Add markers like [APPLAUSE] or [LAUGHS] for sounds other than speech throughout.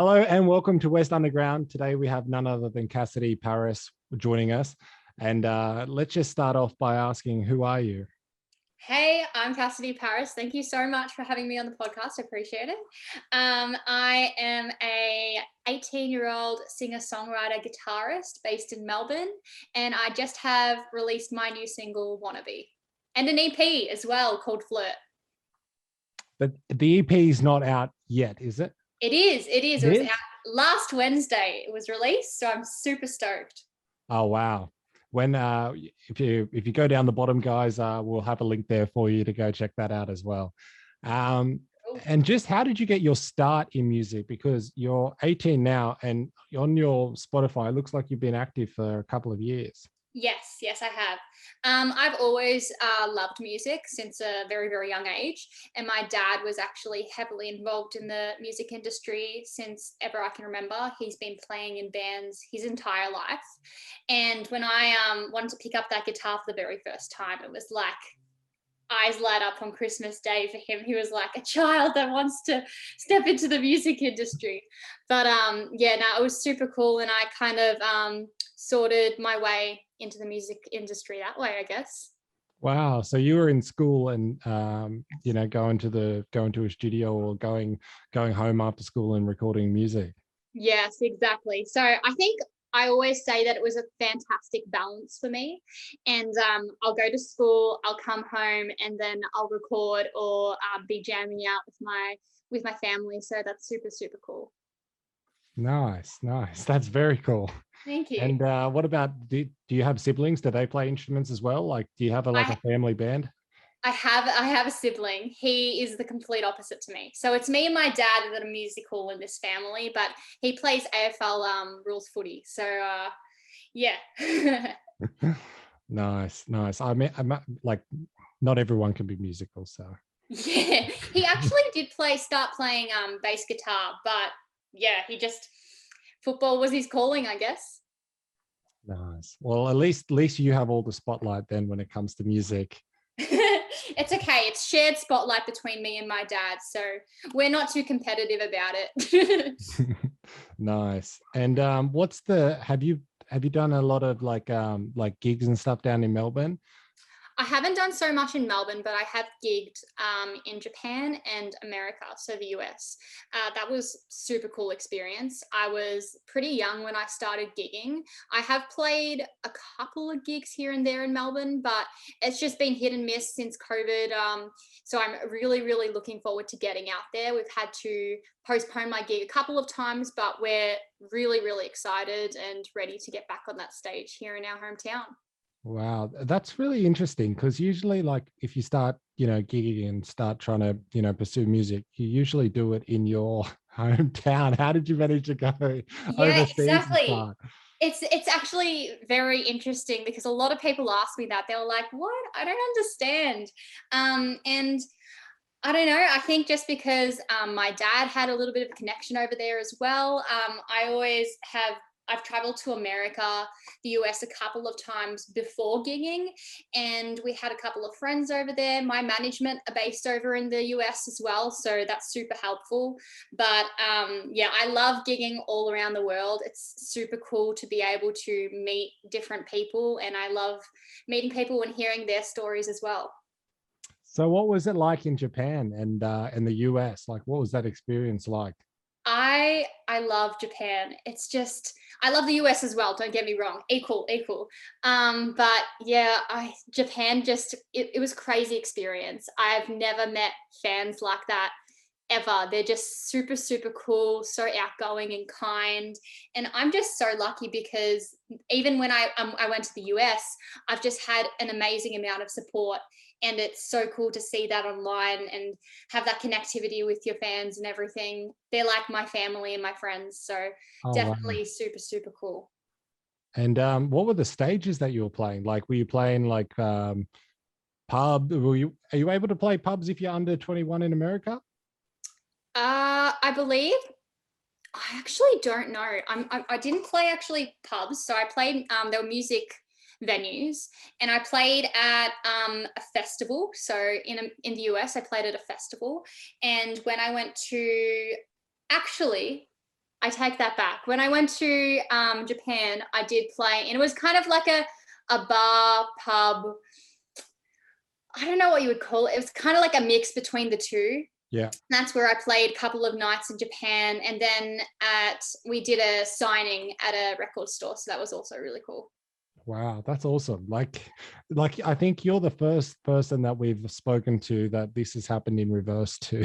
Hello and welcome to West Underground. Today we have none other than Cassidy Paris joining us. And uh, let's just start off by asking, who are you? Hey, I'm Cassidy Paris. Thank you so much for having me on the podcast. I appreciate it. Um, I am a 18 year old singer songwriter guitarist based in Melbourne, and I just have released my new single "Wannabe" and an EP as well called "Flirt." But the EP is not out yet, is it? It is. It is. It, it was out last Wednesday. It was released, so I'm super stoked. Oh wow! when uh, if you if you go down the bottom, guys, uh, we'll have a link there for you to go check that out as well. Um, and just how did you get your start in music? Because you're 18 now, and on your Spotify, it looks like you've been active for a couple of years. Yes, yes, I have. Um, I've always uh, loved music since a very, very young age. And my dad was actually heavily involved in the music industry since ever I can remember. He's been playing in bands his entire life. And when I um, wanted to pick up that guitar for the very first time, it was like eyes light up on Christmas Day for him. He was like a child that wants to step into the music industry. But um, yeah, no, it was super cool. And I kind of um, sorted my way into the music industry that way, I guess. Wow. So you were in school and um, you know, going to the going to a studio or going going home after school and recording music. Yes, exactly. So I think I always say that it was a fantastic balance for me. And um, I'll go to school, I'll come home, and then I'll record or uh, be jamming out with my with my family. So that's super super cool. Nice, nice. That's very cool. Thank you. And uh, what about do, do you have siblings? Do they play instruments as well? Like, do you have a, like I, a family band? I have I have a sibling. He is the complete opposite to me. So it's me and my dad that are musical in this family, but he plays AFL um, rules footy. So uh, yeah. [LAUGHS] nice, nice. I mean, I'm like, not everyone can be musical, so. Yeah, he actually did play start playing um bass guitar, but yeah, he just football was his calling, I guess. Nice. Well, at least at least you have all the spotlight then when it comes to music. [LAUGHS] it's okay. It's shared spotlight between me and my dad, so we're not too competitive about it. [LAUGHS] [LAUGHS] nice. And um, what's the have you have you done a lot of like um like gigs and stuff down in Melbourne? I haven't done so much in Melbourne, but I have gigged um, in Japan and America, so the US. Uh, that was super cool experience. I was pretty young when I started gigging. I have played a couple of gigs here and there in Melbourne, but it's just been hit and miss since COVID. Um, so I'm really, really looking forward to getting out there. We've had to postpone my gig a couple of times, but we're really, really excited and ready to get back on that stage here in our hometown. Wow, that's really interesting because usually, like, if you start, you know, gigging and start trying to, you know, pursue music, you usually do it in your [LAUGHS] hometown. How did you manage to go yeah, exactly. It's it's actually very interesting because a lot of people ask me that. They were like, "What? I don't understand." Um, and I don't know. I think just because um, my dad had a little bit of a connection over there as well. Um, I always have I've traveled to America, the US a couple of times before gigging, and we had a couple of friends over there. My management are based over in the US as well, so that's super helpful. But um, yeah, I love gigging all around the world. It's super cool to be able to meet different people, and I love meeting people and hearing their stories as well. So, what was it like in Japan and uh, in the US? Like, what was that experience like? I I love Japan. It's just I love the US as well. Don't get me wrong, equal, equal. Um, but yeah, I Japan just it, it was crazy experience. I've never met fans like that ever. They're just super, super cool, so outgoing and kind. And I'm just so lucky because even when I um, I went to the US, I've just had an amazing amount of support and it's so cool to see that online and have that connectivity with your fans and everything. They're like my family and my friends so oh, definitely wow. super super cool. And um, what were the stages that you were playing? Like were you playing like um, pub were you are you able to play pubs if you're under 21 in america? Uh i believe i actually don't know. I'm, I, I didn't play actually pubs so i played um there were music venues. And I played at um, a festival. So in, in the US, I played at a festival. And when I went to actually, I take that back. When I went to um, Japan, I did play, and it was kind of like a a bar pub. I don't know what you would call it. It was kind of like a mix between the two. Yeah. That's where I played a couple of nights in Japan, and then at we did a signing at a record store, so that was also really cool. Wow, that's awesome. Like, like I think you're the first person that we've spoken to that this has happened in reverse to.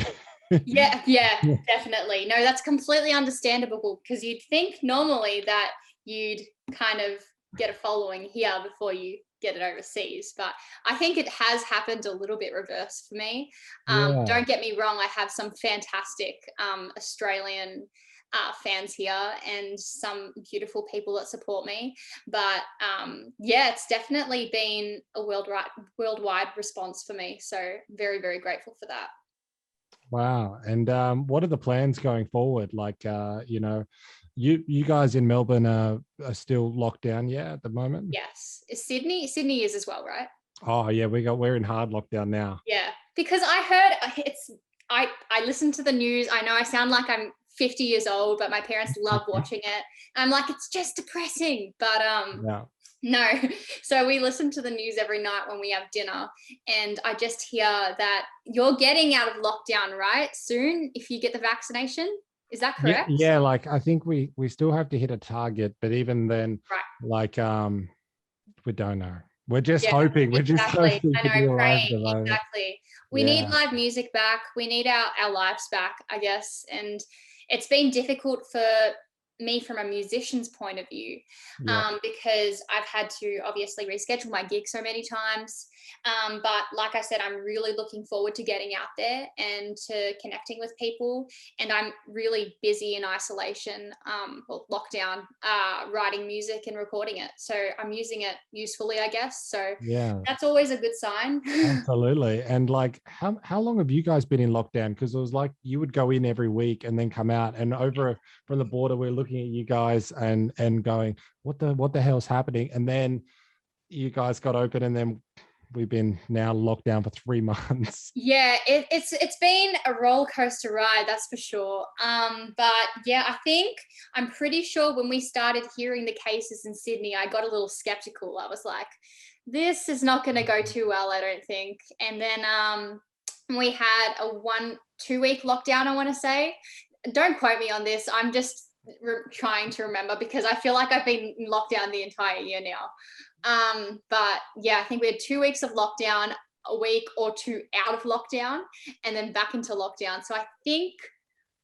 yeah, [LAUGHS] yeah, definitely. No, that's completely understandable because you'd think normally that you'd kind of get a following here before you get it overseas. But I think it has happened a little bit reverse for me. Um, yeah. Don't get me wrong, I have some fantastic um, Australian uh, fans here and some beautiful people that support me. But um, yeah, it's definitely been a worldwide worldwide response for me. So very very grateful for that. Wow. And um, what are the plans going forward? Like, uh, you know, you you guys in Melbourne are, are still locked down, yeah, at the moment. Yes, Sydney Sydney is as well, right? Oh yeah, we got we're in hard lockdown now. Yeah, because I heard uh, it's I I listen to the news. I know I sound like I'm 50 years old, but my parents [LAUGHS] love watching it. I'm like, it's just depressing, but um, yeah. No. [LAUGHS] So we listen to the news every night when we have dinner. And I just hear that you're getting out of lockdown, right? Soon, if you get the vaccination. Is that correct? Yeah, yeah, like I think we we still have to hit a target, but even then, right. like um we don't know. We're just yeah, hoping. We're exactly. just hoping. I know, praying. Exactly. We yeah. need live music back. We need our, our lives back, I guess. And it's been difficult for me from a musician's point of view yeah. um, because I've had to obviously reschedule my gig so many times. Um, but like I said, I'm really looking forward to getting out there and to connecting with people. And I'm really busy in isolation, um, well, lockdown, uh, writing music and recording it. So I'm using it usefully, I guess. So yeah, that's always a good sign. [LAUGHS] Absolutely. And like, how, how long have you guys been in lockdown? Because it was like you would go in every week and then come out. And over from the border, we're looking at you guys and and going, what the what the hell's happening? And then you guys got open and then we've been now locked down for three [LAUGHS] months. Yeah, it, it's it's been a roller coaster ride, that's for sure. Um, but yeah, I think I'm pretty sure when we started hearing the cases in Sydney, I got a little skeptical. I was like, this is not going to go too well, I don't think. And then um, we had a one two week lockdown, I want to say. Don't quote me on this. I'm just re- trying to remember because I feel like I've been locked down the entire year now. Um, but yeah, I think we had two weeks of lockdown, a week or two out of lockdown, and then back into lockdown. So I think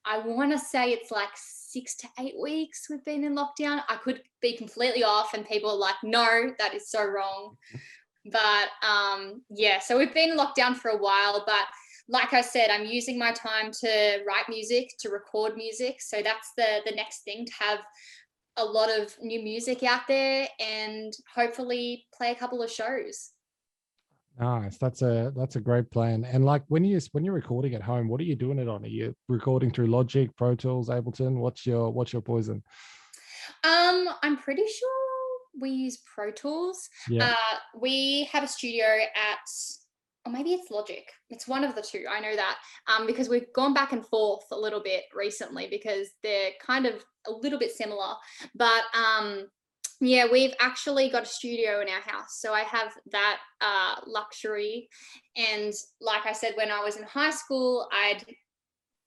I want to say it's like six to eight weeks we've been in lockdown. I could be completely off, and people are like, no, that is so wrong. [LAUGHS] But um, yeah, so we've been in lockdown for a while, but like I said, I'm using my time to write music, to record music. So that's the the next thing to have a lot of new music out there and hopefully play a couple of shows. Nice. That's a that's a great plan. And like when you when you're recording at home, what are you doing it on? Are you recording through Logic, Pro Tools, Ableton? What's your what's your poison? Um, I'm pretty sure we use Pro Tools. Yeah. Uh, we have a studio at or maybe it's Logic. It's one of the two. I know that um, because we've gone back and forth a little bit recently because they're kind of a little bit similar. But um, yeah, we've actually got a studio in our house. So I have that uh, luxury. And like I said, when I was in high school, I'd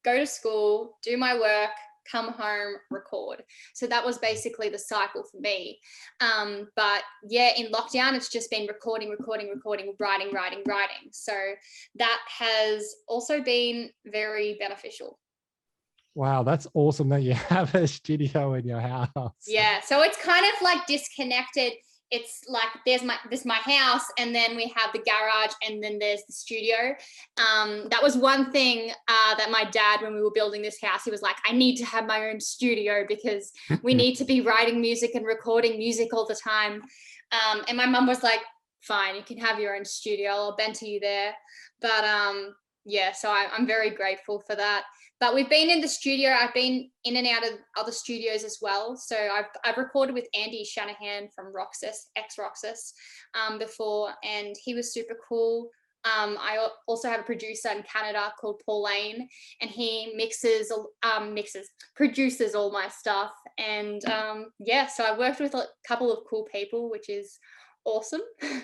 go to school, do my work, come home, record. So that was basically the cycle for me. Um, but yeah, in lockdown, it's just been recording, recording, recording, writing, writing, writing. So that has also been very beneficial. Wow, that's awesome that you [LAUGHS] have a studio in your house. Yeah, so it's kind of like disconnected it's like there's my this my house and then we have the garage and then there's the studio. Um, that was one thing uh, that my dad when we were building this house he was like i need to have my own studio because we [LAUGHS] need to be writing music and recording music all the time. Um, and my mum was like fine you can have your own studio. I'll bend to you there. But um, yeah so I, i'm very grateful for that but we've been in the studio. I've been in and out of other studios as well. So I've, I've recorded with Andy Shanahan from Roxus, ex Roxus, um, before, and he was super cool. Um, I also have a producer in Canada called Paul Lane, and he mixes, um, mixes, produces all my stuff. And um, yeah, so I worked with a couple of cool people, which is awesome. [LAUGHS]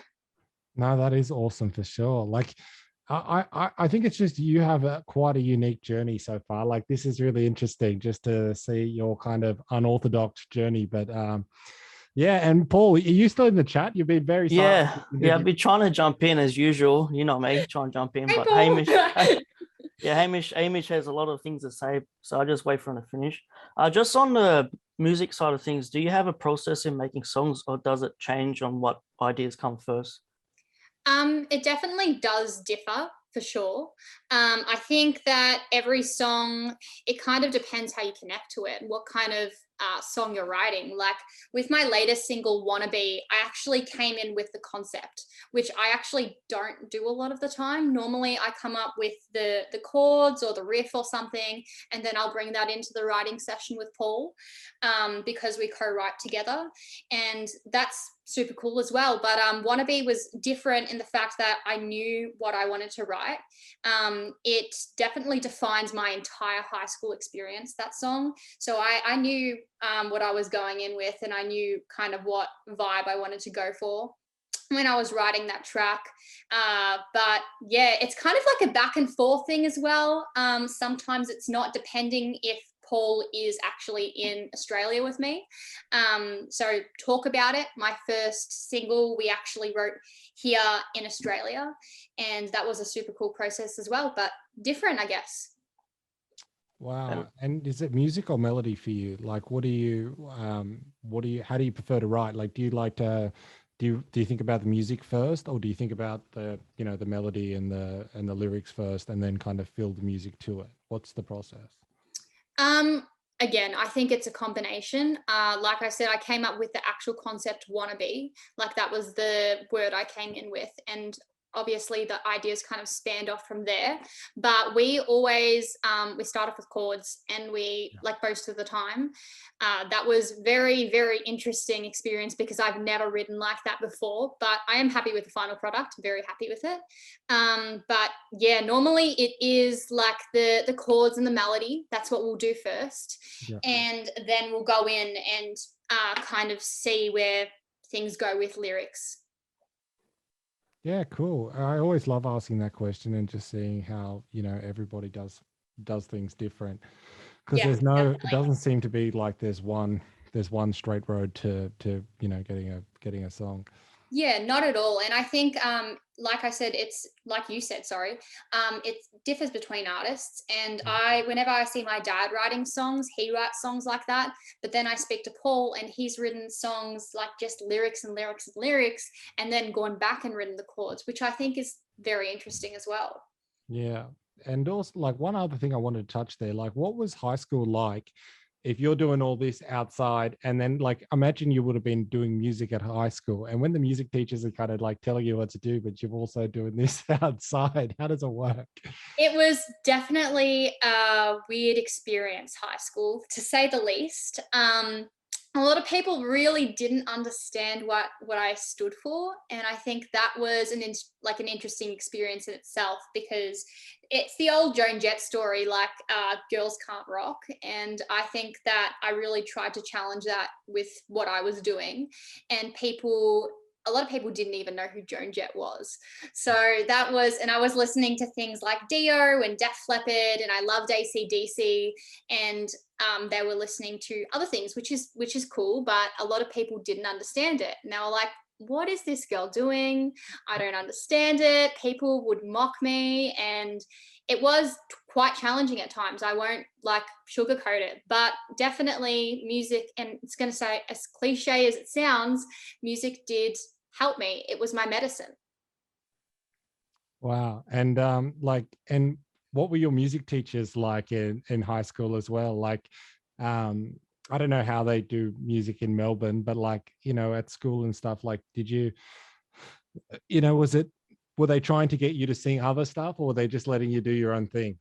No, that is awesome for sure. Like, I, I, I think it's just you have a quite a unique journey so far. Like this is really interesting just to see your kind of unorthodox journey. But um, yeah, and Paul, are you still in the chat? You've been very yeah, yeah. I've been trying to jump in as usual. You know me, trying to jump in, hey, but Paul. Hamish, [LAUGHS] yeah, Hamish, Hamish has a lot of things to say, so I just wait for him to finish. Uh, just on the music side of things, do you have a process in making songs, or does it change on what ideas come first? Um, it definitely does differ for sure. Um, I think that every song, it kind of depends how you connect to it, what kind of uh, song you're writing. Like with my latest single, Wannabe, I actually came in with the concept, which I actually don't do a lot of the time. Normally, I come up with the the chords or the riff or something, and then I'll bring that into the writing session with Paul um, because we co-write together, and that's super cool as well. But um, Wannabe was different in the fact that I knew what I wanted to write. Um, it definitely defines my entire high school experience, that song. So I, I knew um, what I was going in with and I knew kind of what vibe I wanted to go for when I was writing that track. Uh, but yeah, it's kind of like a back and forth thing as well. Um, sometimes it's not depending if Paul is actually in Australia with me. Um, so talk about it. My first single we actually wrote here in Australia, and that was a super cool process as well, but different, I guess. Wow. And is it music or melody for you? Like, what do you, um, what do you, how do you prefer to write? Like, do you like to, do you, do you think about the music first or do you think about the, you know, the melody and the, and the lyrics first and then kind of fill the music to it? What's the process? Um, again, I think it's a combination. Uh, like I said, I came up with the actual concept wannabe, like that was the word I came in with. And obviously the ideas kind of spanned off from there but we always um, we start off with chords and we like most of the time. Uh, that was very very interesting experience because i've never written like that before but i am happy with the final product very happy with it. Um, but yeah normally it is like the the chords and the melody that's what we'll do first. Yeah. and then we'll go in and uh, kind of see where things go with lyrics yeah, cool. I always love asking that question and just seeing how, you know, everybody does does things different. Because yeah, there's no definitely. it doesn't seem to be like there's one there's one straight road to to, you know, getting a getting a song. Yeah, not at all. And I think, um, like I said, it's like you said, sorry, um, it differs between artists. And mm. I, whenever I see my dad writing songs, he writes songs like that. But then I speak to Paul and he's written songs like just lyrics and lyrics and lyrics, and then gone back and written the chords, which I think is very interesting as well. Yeah. And also, like, one other thing I wanted to touch there, like, what was high school like? If you're doing all this outside and then like imagine you would have been doing music at high school and when the music teachers are kind of like telling you what to do but you're also doing this [LAUGHS] outside how does it work? It was definitely a weird experience high school to say the least um a lot of people really didn't understand what what I stood for and I think that was an in, like an interesting experience in itself because it's the old Joan Jett story like uh, girls can't rock and I think that I really tried to challenge that with what I was doing and people a lot of people didn't even know who Joan Jett was. So that was, and I was listening to things like Dio and Def Leppard, and I loved ACDC, and um, they were listening to other things, which is which is cool. But a lot of people didn't understand it, and they were like, "What is this girl doing? I don't understand it." People would mock me, and it was quite challenging at times. I won't like sugarcoat it, but definitely music, and it's going to say as cliche as it sounds, music did help me. It was my medicine. Wow. And um, like, and what were your music teachers like in, in high school as well? Like, um, I don't know how they do music in Melbourne, but like, you know, at school and stuff, like, did you, you know, was it were they trying to get you to sing other stuff or were they just letting you do your own thing?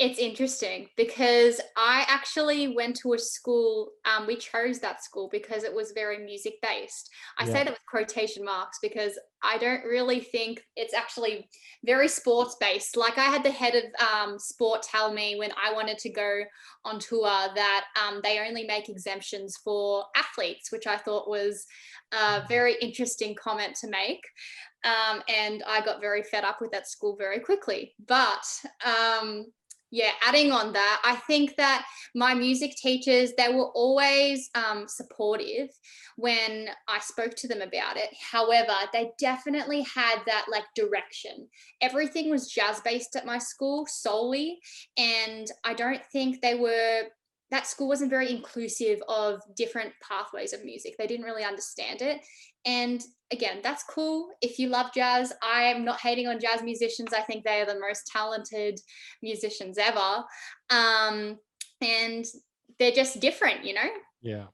it's interesting because I actually went to a school. Um, we chose that school because it was very music based. I yeah. say that with quotation marks because I don't really think it's actually very sports based. Like I had the head of um, sport tell me when I wanted to go on tour that um, they only make exemptions for athletes, which I thought was a very interesting comment to make. Um, and I got very fed up with that school very quickly. But um, yeah adding on that i think that my music teachers they were always um, supportive when i spoke to them about it however they definitely had that like direction everything was jazz based at my school solely and i don't think they were that school wasn't very inclusive of different pathways of music. They didn't really understand it. And again, that's cool. If you love jazz, I'm not hating on jazz musicians. I think they are the most talented musicians ever. Um, and they're just different, you know? Yeah.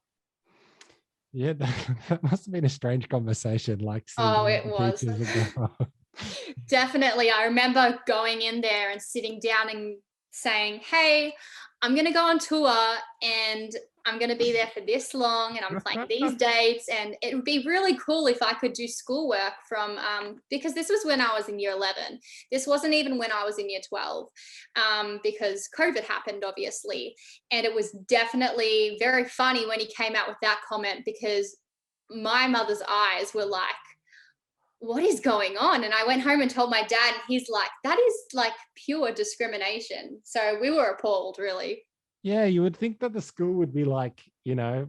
Yeah, [LAUGHS] that, that must have been a strange conversation. Like, oh, it was. [LAUGHS] [LAUGHS] Definitely. I remember going in there and sitting down and saying, Hey, I'm going to go on tour and I'm going to be there for this long and I'm playing [LAUGHS] these dates. And it would be really cool if I could do schoolwork from, um, because this was when I was in year 11. This wasn't even when I was in year 12 um, because COVID happened, obviously. And it was definitely very funny when he came out with that comment because my mother's eyes were like, what is going on? And I went home and told my dad, and he's like, that is like pure discrimination. So we were appalled, really. Yeah, you would think that the school would be like, you know,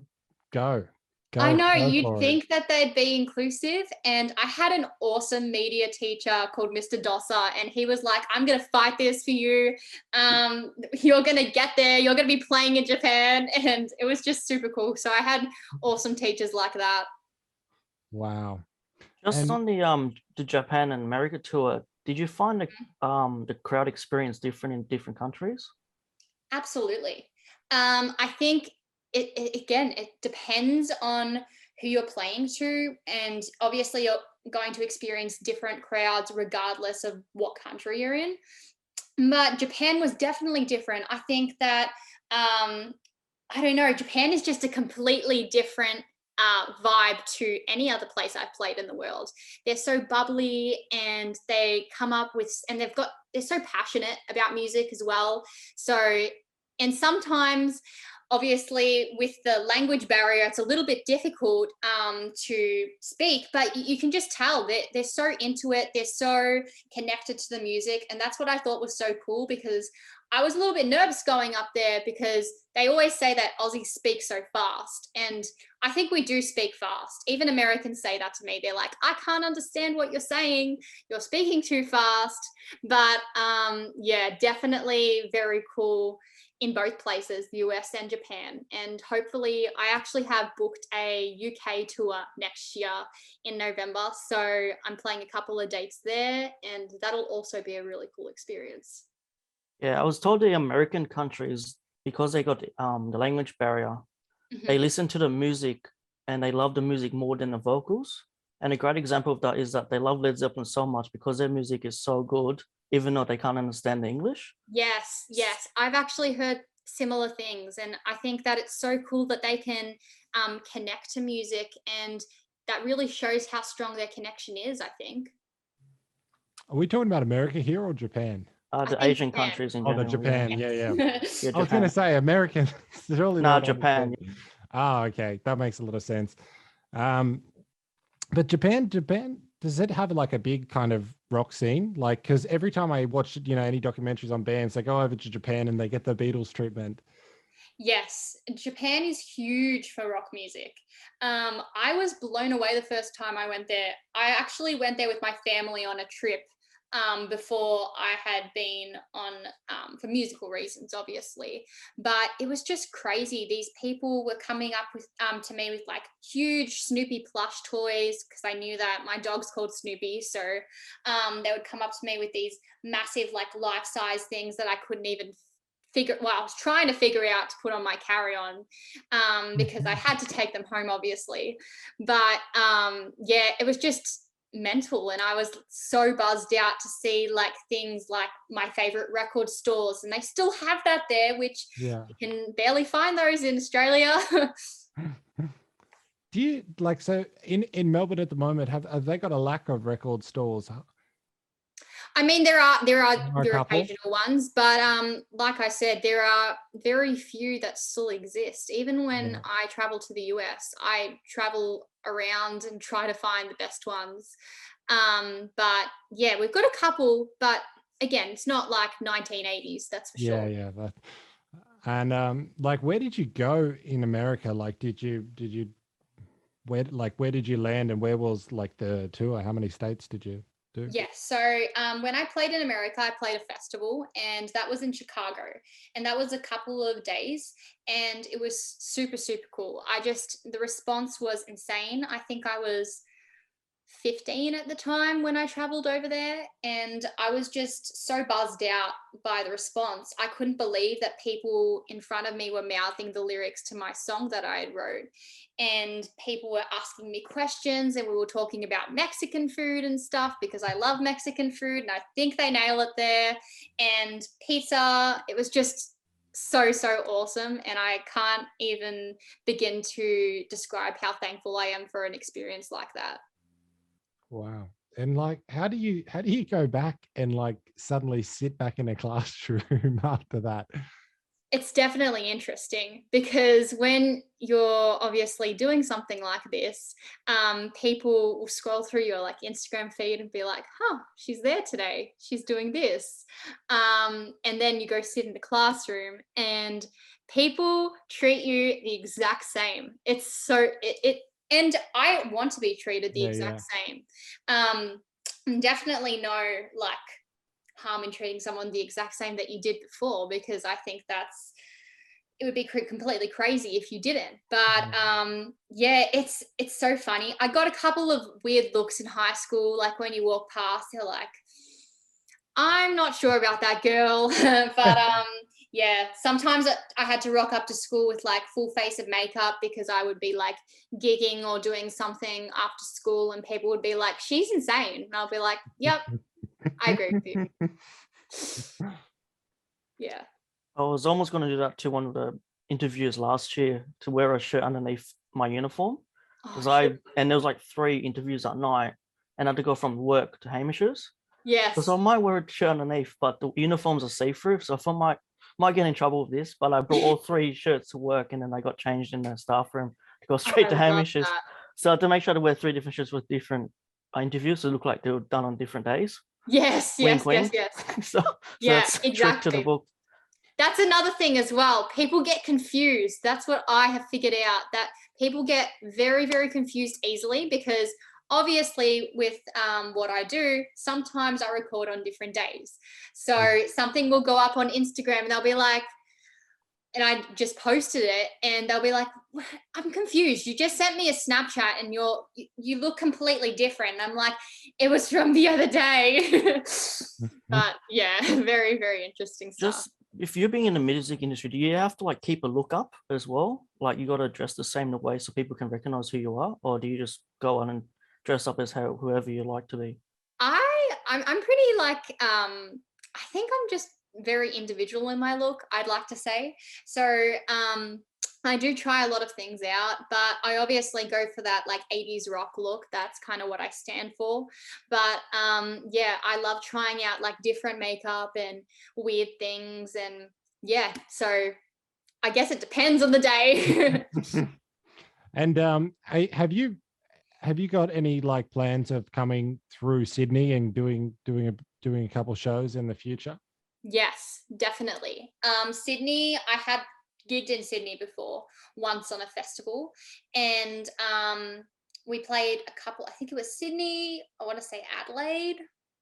go. Go, I know you'd think it. that they'd be inclusive. And I had an awesome media teacher called Mr. Dosser, and he was like, I'm going to fight this for you. Um, you're going to get there. You're going to be playing in Japan. [LAUGHS] And it was just super cool. So I had awesome teachers like that. Wow. Just and, on the um the Japan and America tour, did you find the mm-hmm. um the crowd experience different in different countries? Absolutely. Um, I think it, it again it depends on who you're playing to, and obviously you're going to experience different crowds regardless of what country you're in. But Japan was definitely different. I think that um, I don't know. Japan is just a completely different uh, vibe to any other place I've played in the world. They're so bubbly and they come up with, and they've got, they're so passionate about music as well. So, and sometimes, obviously, with the language barrier, it's a little bit difficult um, to speak, but you can just tell that they're so into it, they're so connected to the music. And that's what I thought was so cool because I was a little bit nervous going up there because they always say that Aussies speak so fast. And I think we do speak fast. Even Americans say that to me. They're like, I can't understand what you're saying. You're speaking too fast. But um, yeah, definitely very cool in both places, the US and Japan. And hopefully, I actually have booked a UK tour next year in November. So I'm playing a couple of dates there, and that'll also be a really cool experience. Yeah, I was told the American countries because they got um the language barrier, mm-hmm. they listen to the music and they love the music more than the vocals. And a great example of that is that they love Led Zeppelin so much because their music is so good, even though they can't understand the English. Yes, yes. I've actually heard similar things. And I think that it's so cool that they can um, connect to music and that really shows how strong their connection is, I think. Are we talking about America here or Japan? Uh, the Asian Japan. countries in oh, general. the Japan, yeah, yeah. yeah. [LAUGHS] yeah I was going to say American. Surely no, Japan. Oh, okay, that makes a lot of sense. Um, but Japan, Japan, does it have like a big kind of rock scene? Like, because every time I watch, you know, any documentaries on bands, they go over to Japan and they get the Beatles treatment. Yes, Japan is huge for rock music. Um, I was blown away the first time I went there. I actually went there with my family on a trip um, before I had been on um, for musical reasons, obviously. But it was just crazy. These people were coming up with um, to me with like huge Snoopy plush toys because I knew that my dog's called Snoopy. So um, they would come up to me with these massive like life size things that I couldn't even figure well i was trying to figure out to put on my carry-on um, because i had to take them home obviously but um, yeah it was just mental and I was so buzzed out to see like things like my favorite record stores and they still have that there which yeah you can barely find those in Australia [LAUGHS] do you like so in in Melbourne at the moment have, have they got a lack of record stores I mean, there are there are Are there are occasional ones, but um, like I said, there are very few that still exist. Even when Yeah. I travel to the US, I travel around and try to find the best ones. Um, but yeah, we've got a couple, but again, it's not like 1980s. That's for yeah sure. yeah that and um like where did you go in america like did you did you where like where did you land and where was like the tour how many states did you do Yes. So um, when I played in America, I played a festival, and that was in Chicago, and that was a couple of days, and it was super super cool. I just the response was insane. I think I was 15 at the time when I traveled over there, and I was just so buzzed out by the response. I couldn't believe that people in front of me were mouthing the lyrics to my song that I had wrote. And people were asking me questions and we were talking about Mexican food and stuff because I love Mexican food and I think they nail it there. And pizza it was just so so awesome and I can't even begin to describe how thankful I am for an experience like that wow and like how do you how do you go back and like suddenly sit back in a [LAUGHS] classroom after that it's definitely interesting because when you're obviously doing something like this, um, people will scroll through your like Instagram feed and be like, "Huh, she's there today. She's doing this," um, and then you go sit in the classroom and people treat you the exact same. It's so it, it and I want to be treated the Yeah, exact same. Um, and definitely no like harm in treating someone the exact same that you did before because I think that's it would be completely crazy if you didn't. But um yeah it's it's so funny. I got a couple of weird looks in high school like when you walk past they're like i'm not sure about that girl. [LAUGHS] But [LAUGHS] um yeah sometimes I- had to rock up to school with like full face of makeup because i would be like gigging or doing something after school and people would be like she's insane and i'll be like yep I agree with you. [LAUGHS] Yeah. I was almost going to do that to one of the interviews last year to wear a shirt underneath my uniform because Oh, I shit. and there was like three interviews that night and I had to go from work to Hamish's. yes. Because I might wear a shirt underneath, but the uniforms are see-through, so if I might might get in trouble with this. But I brought all [LAUGHS] three shirts to work and then I got changed in the staff room to go straight to I love Hamish's. that. So to make sure to wear three different shirts with different uh, interviews to look like they were done on different days. Yes, Wink, yes, yes, wink. yes. [LAUGHS] so, so Yeah, that's a trick to the book. That's another thing as well. People get confused. That's what I have figured out that people get very, very confused easily because obviously with um, what I do, sometimes I record on different days. So something will go up on Instagram and they'll be like, and I just posted it and they'll be like i'm confused. You just sent me a Snapchat and you're you- you look completely different. And I'm like, it was from the other day. [LAUGHS] but yeah, [LAUGHS] very, very interesting stuff. Just if you're being in the music industry, do you have to like keep a look up as well? Like you got to dress the same way so people can recognize who you are, or do you just go on and dress up as how, whoever you like to be? I I'm I'm pretty like um I think I'm just very individual in my look, I'd like to say. So um I do try a lot of things out, but I obviously go for that like 80s rock look. That's kind of what I stand for. But um yeah, I love trying out like different makeup and weird things and yeah, so I guess it depends on the day. [LAUGHS] [LAUGHS] and um I, have you have you got any like plans of coming through sydney and doing doing a doing a couple shows in the future Yes, definitely. Um, Sydney, I had gigged in Sydney before once on a festival, and um, we played a couple. I think it was Sydney. I want to say Adelaide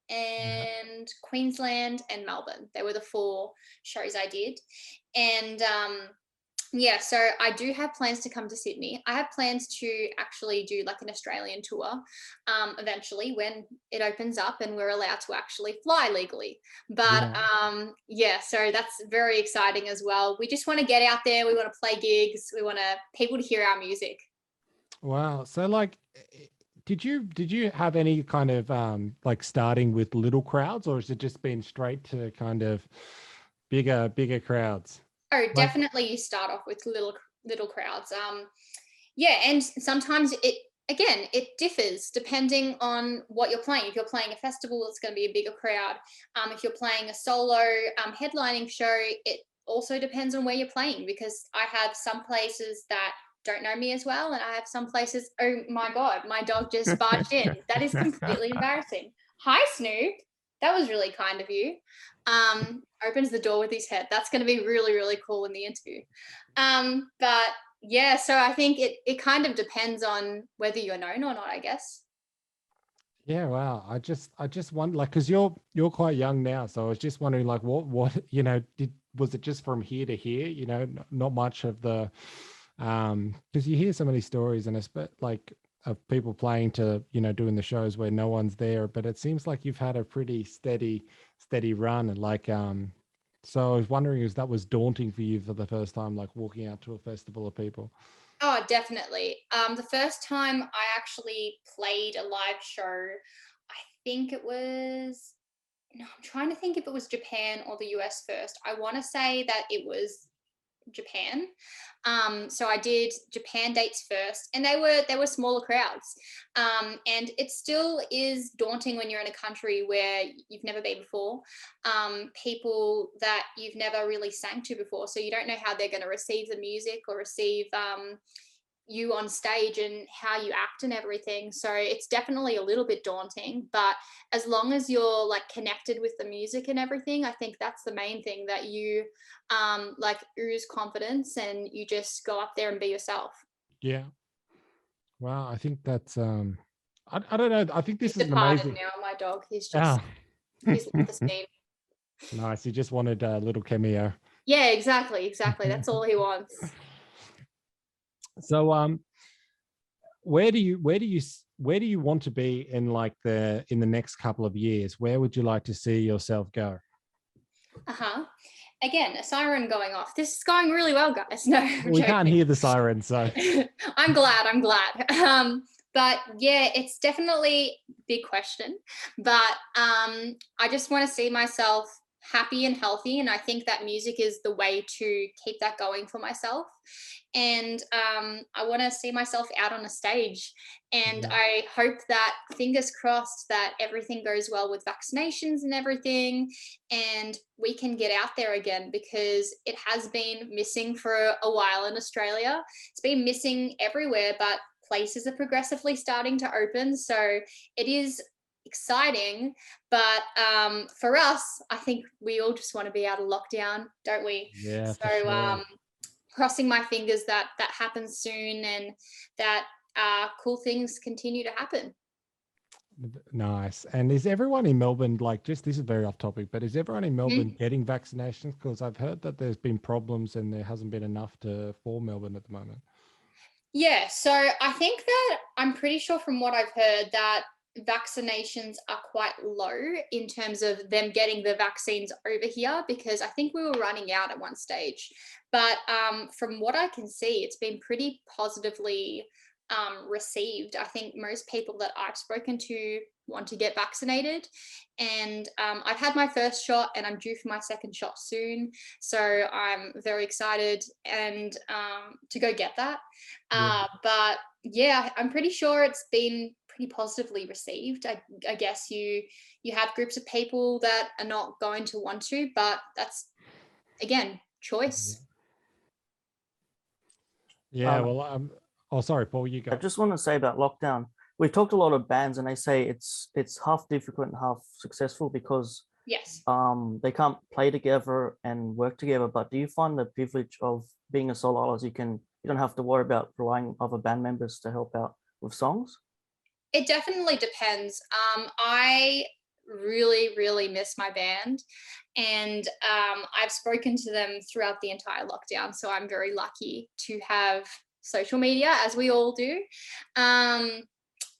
and Queensland and Melbourne. They were the four shows I did, and um, yeah, so I do have plans to come to Sydney. I have plans to actually do like an Australian tour um, eventually when it opens up and we're allowed to actually fly legally. But Yeah. um, yeah, so that's very exciting as well. We just want to get out there. We want to play gigs. We want to people to hear our music. wow so like eh, did you did you have any kind of um like starting with little crowds or has it just been straight to kind of bigger bigger crowds oh definitely you start off with little little crowds um yeah and sometimes it again it differs depending on what you're playing if you're playing a festival it's going to be a bigger crowd um if you're playing a solo um headlining show it also depends on where you're playing because i have some places that don't know me as well. And I have some places, oh my God, my dog just barged in. That is completely [LAUGHS] embarrassing. Hi, Snoop. That was really kind of you. Um, opens the door with his head. That's going to be really, really cool in the interview. Um, but yeah, so I think it, it kind of depends on whether you're known or not, I guess. Yeah, wow. I just I just wonder like because you're you're quite young now, so I was just wondering like what what [LAUGHS] you know did was it just from here to here? You know, not much of the um because you hear so many stories and it's but like of people playing to you know doing the shows where no one's there but it seems like you've had a pretty steady steady run and like um so i was wondering if that was daunting for you for the first time like walking out to a festival of people? Oh definitely. Um the first time i actually played a live show i think it was no i'm trying to think if it was japan or the us first. I want to say that it was Japan. Um, so I did Japan dates first, and they were they were smaller crowds. Um, and it still is daunting when you're in a country where you've never been before, um, people that you've never really sang to before. So you don't know how they're going to receive the music or receive um, you on stage and how you act and everything. So it's definitely a little bit daunting, but as long as you're like connected with the music and everything, I think that's the main thing that you um like ooze confidence and you just go up there and be yourself. Yeah. Wow, I think that's um I, I don't know. I think this he's is amazing. Now, my dog, he's just oh. he's the scene. [LAUGHS] Nice. He just wanted a little cameo. Yeah, exactly, exactly. That's all he wants. [LAUGHS] So um where do you where do you where do you want to be in like the in the next couple of years? Where would you like to see yourself go? Uh-huh. Again, a siren going off. This is going really well, guys. No, I'm we joking. can't hear the siren, so [LAUGHS] I'm glad. I'm glad. Um, but yeah, it's definitely big question. But um, I just want to see myself happy and healthy. And I think that music is the way to keep that going for myself. And um, I want to see myself out on a stage. And yeah. I hope that, fingers crossed, that everything goes well with vaccinations and everything. And we can get out there again because it has been missing for a while in Australia. It's been missing everywhere, but places are progressively starting to open. So it is exciting. But um, for us, I think we all just want to be out of lockdown, don't we? Yeah. So sure. um, crossing my fingers that that happens soon and that uh, cool things continue to happen. Nice. And is everyone in Melbourne like just this is very off topic, but is everyone in mm-hmm. Melbourne mm. getting vaccinations? Because I've heard that there's been problems and there hasn't been enough to for Melbourne at the moment. Yeah, so I think that I'm pretty sure from what I've heard that vaccinations are quite low in terms of them getting the vaccines over here because I think we were running out at one stage. But um, from what I can see, it's been pretty positively um, received. I think most people that I've spoken to want to get vaccinated. And um, I've had my first shot and I'm due for my second shot soon. So I'm very excited and um, to go get that. Uh, But yeah, I'm pretty sure it's been pretty positively received. I, I guess you you have groups of people that are not going to want to, but that's again choice. Yeah, um, well, um, oh, sorry, Paul, you go. I just want to say about lockdown. We've talked a lot of bands, and they say it's it's half difficult and half successful because yes, um, they can't play together and work together. But do you find the privilege of being a solo artist? You can you don't have to worry about relying on other band members to help out with songs. It definitely depends. Um, I really, really miss my band. And um, I've spoken to them throughout the entire lockdown. So I'm very lucky to have social media, as we all do. Um,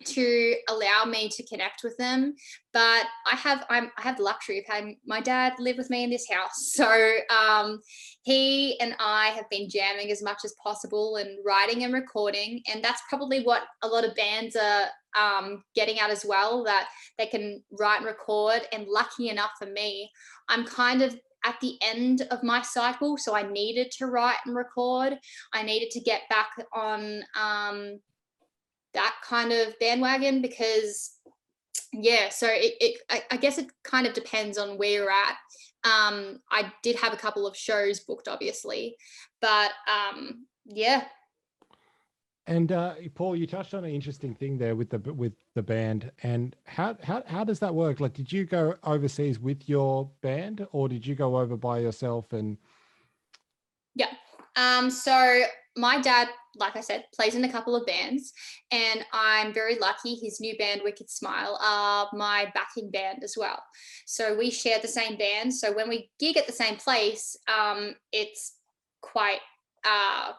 to allow me to connect with them but i have I'm, i have the luxury of having my dad live with me in this house. [LAUGHS] So um, he and i have been jamming as much as possible and writing and recording and that's probably what a lot of bands are um, getting at as well that they can write and record and lucky enough for me i'm kind of at the end of my cycle so i needed to write and record. I needed to get back on um, that kind of bandwagon because yeah so it, it I, I, guess it kind of depends on where you're at um i did have a couple of shows booked obviously but um yeah and uh, Paul, you touched on an interesting thing there with the with the band, and how how how does that work? Like, did you go overseas with your band, or did you go over by yourself? And yeah, um, so my dad, like I said, plays in a couple of bands, and I'm very lucky. His new band, Wicked Smile, are my backing band as well. So we share the same band. So when we gig at the same place, um, it's quite uh,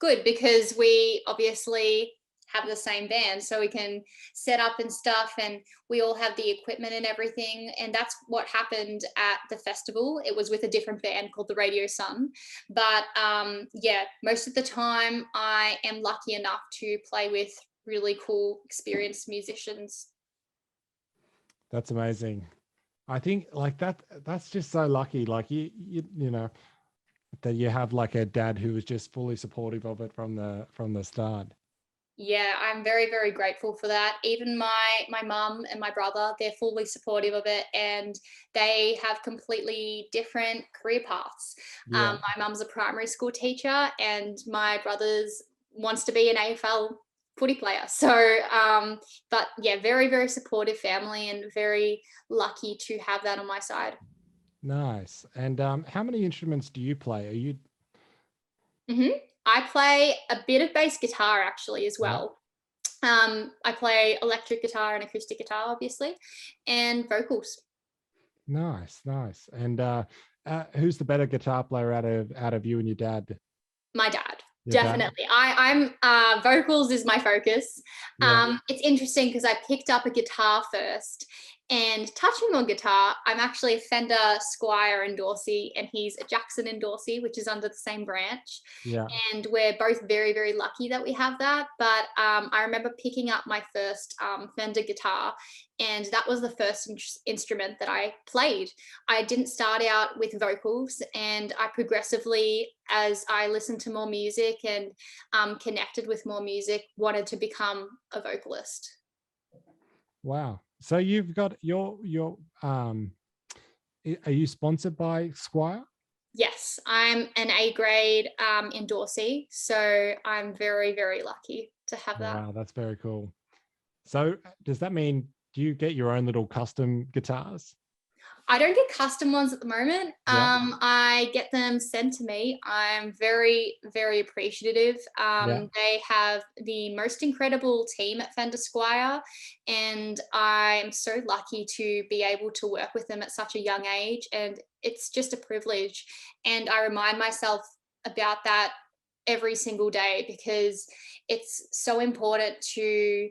good because we obviously have the same band so we can set up and stuff and we all have the equipment and everything and that's what happened at the festival. It was with a different band called the radio sun but um yeah most of the time i am lucky enough to play with really cool experienced musicians. That's amazing. I think like that that's just so lucky like you you, you know that you have like a dad who was just fully supportive of it from the from the start yeah i'm very very grateful for that. Even my my mum and my brother they're fully supportive of it and they have completely different career paths. Yeah. um, my mum's a primary school teacher and my brother's wants to be an afl footy player. [LAUGHS] So um, but yeah very very supportive family and very lucky to have that on my side. Nice. And um, how many instruments do you play? Are you mm-hmm. I play a bit of bass guitar actually as well. Um, I play electric guitar and acoustic guitar, obviously, and vocals. Nice, nice. And uh, uh, who's the better guitar player out of out of you and your dad? My dad. Your Definitely. Dad? I, I'm uh, vocals is my focus. Yeah. Um, it's interesting because I picked up a guitar first and touching on guitar, I'm actually a Fender Squier Dorsey, and he's a Jackson in Dorsey, which is under the same branch. Yeah. And we're both very, very lucky that we have that. But um, I remember picking up my first um, Fender guitar, and that was the first in- instrument that I played. I didn't start out with vocals, and I progressively, as I listened to more music and um, connected with more music, wanted to become a vocalist. Wow. So you've got your your um are you sponsored by Squier? Yes, I'm an A grade um endorsee, so I'm very very lucky to have that. Wow, that's very cool. So does that mean do you get your own little custom guitars? I don't get custom ones at the moment. Yeah. Um, I get them sent to me. I'm very, very appreciative. Um, yeah. They have the most incredible team at Fender Squier, and I'm so lucky to be able to work with them at such a young age. And it's just a privilege. And I remind myself about that every single day because it's so important to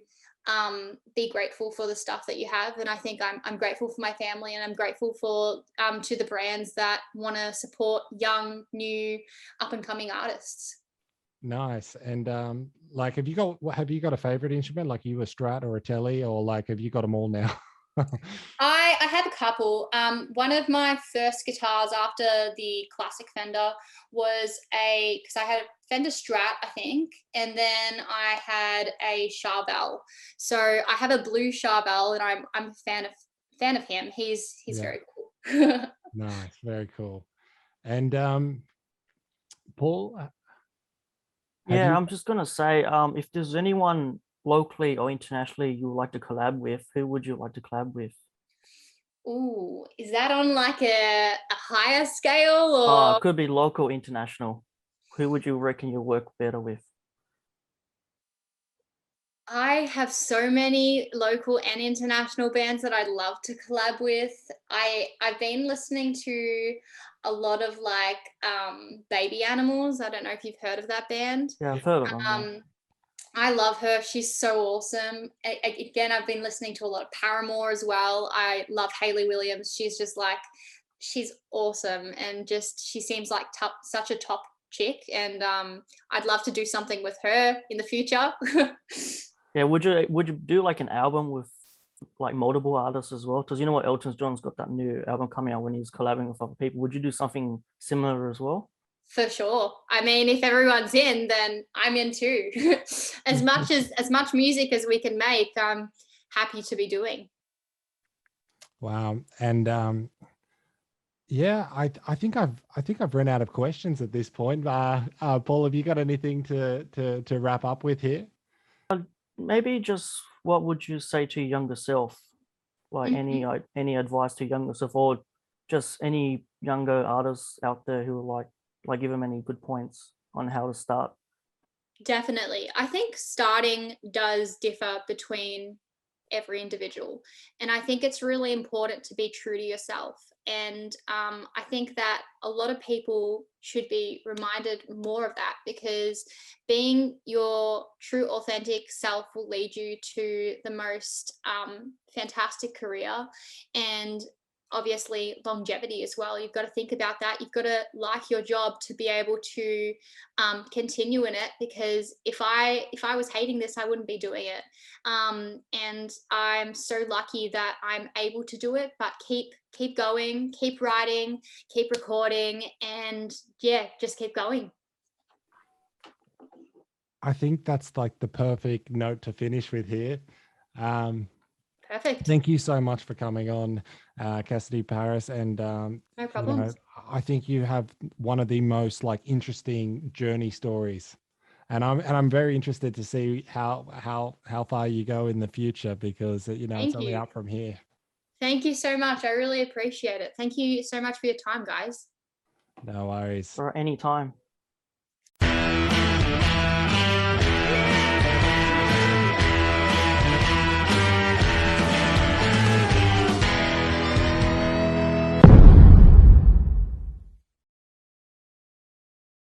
um, be grateful for the stuff that you have. And I think I'm, I'm grateful for my family and I'm grateful for um, to the brands that want to support young, new, up and coming artists. Nice. And um, like, have you got have you got a favorite instrument? Like, you a Strat or a Tele, or like, have you got them all now? [LAUGHS] [LAUGHS] I, I have a couple. Um, one of my first guitars after the classic Fender was a because I had a Fender Strat, I think, and then I had a Charvel. So I have a blue Charvel, and I'm I'm a fan of fan of him. He's he's yeah. very cool. [LAUGHS] nice, very cool. And um, Paul. Yeah, you... I'm just gonna say, um, if there's anyone locally or internationally you would like to collab with, who would you like to collab with? Ooh, is that on like a, a higher scale or? Oh, it could be local, international. Who would you reckon you work better with? I have so many local and international bands that I'd love to collab with. I I've been listening to a lot of like um, baby animals. I don't know if you've heard of that band. Yeah, I've heard of them. Um, I love her. She's so awesome. A- a- again, I've been listening to a lot of Paramore as well. I love Hayley Williams. She's just like, she's awesome, and just she seems like top, such a top chick. And um, I'd love to do something with her in the future. [LAUGHS] Yeah, would you would you do like an album with like multiple artists as well? Because you know what, Elton John's got that new album coming out when he's collabing with other people. Would you do something similar as well? For sure. I mean, if everyone's in, then I'm in too. [LAUGHS] as much as as much music as we can make, I'm happy to be doing. Wow. And um, yeah, I I think I've I think I've run out of questions at this point. Uh, uh, Paul, have you got anything to to to wrap up with here? Maybe just what would you say to your younger self? Like any like, any advice to younger self, or just any younger artists out there who are like like give them any good points on how to start. Definitely. I think starting does differ between every individual. And I think it's really important to be true to yourself. And um, I think that a lot of people should be reminded more of that because being your true, authentic self will lead you to the most um, fantastic career. And obviously longevity as well. You've got to think about that. You've got to like your job to be able to um, continue in it because if i if i was hating this i wouldn't be doing it. Um, and i'm so lucky that i'm able to do it but keep keep going keep writing keep recording and yeah just keep going. I think that's like the perfect note to finish with here. Um, perfect thank you so much for coming on, uh, Cassidy Paris. And um, no you know, I think you have one of the most like interesting journey stories. And I'm and I'm very interested to see how how how far you go in the future because you know Thank it's only you. up from here. thank you so much i really appreciate it thank you so much for your time guys No worries. For any time.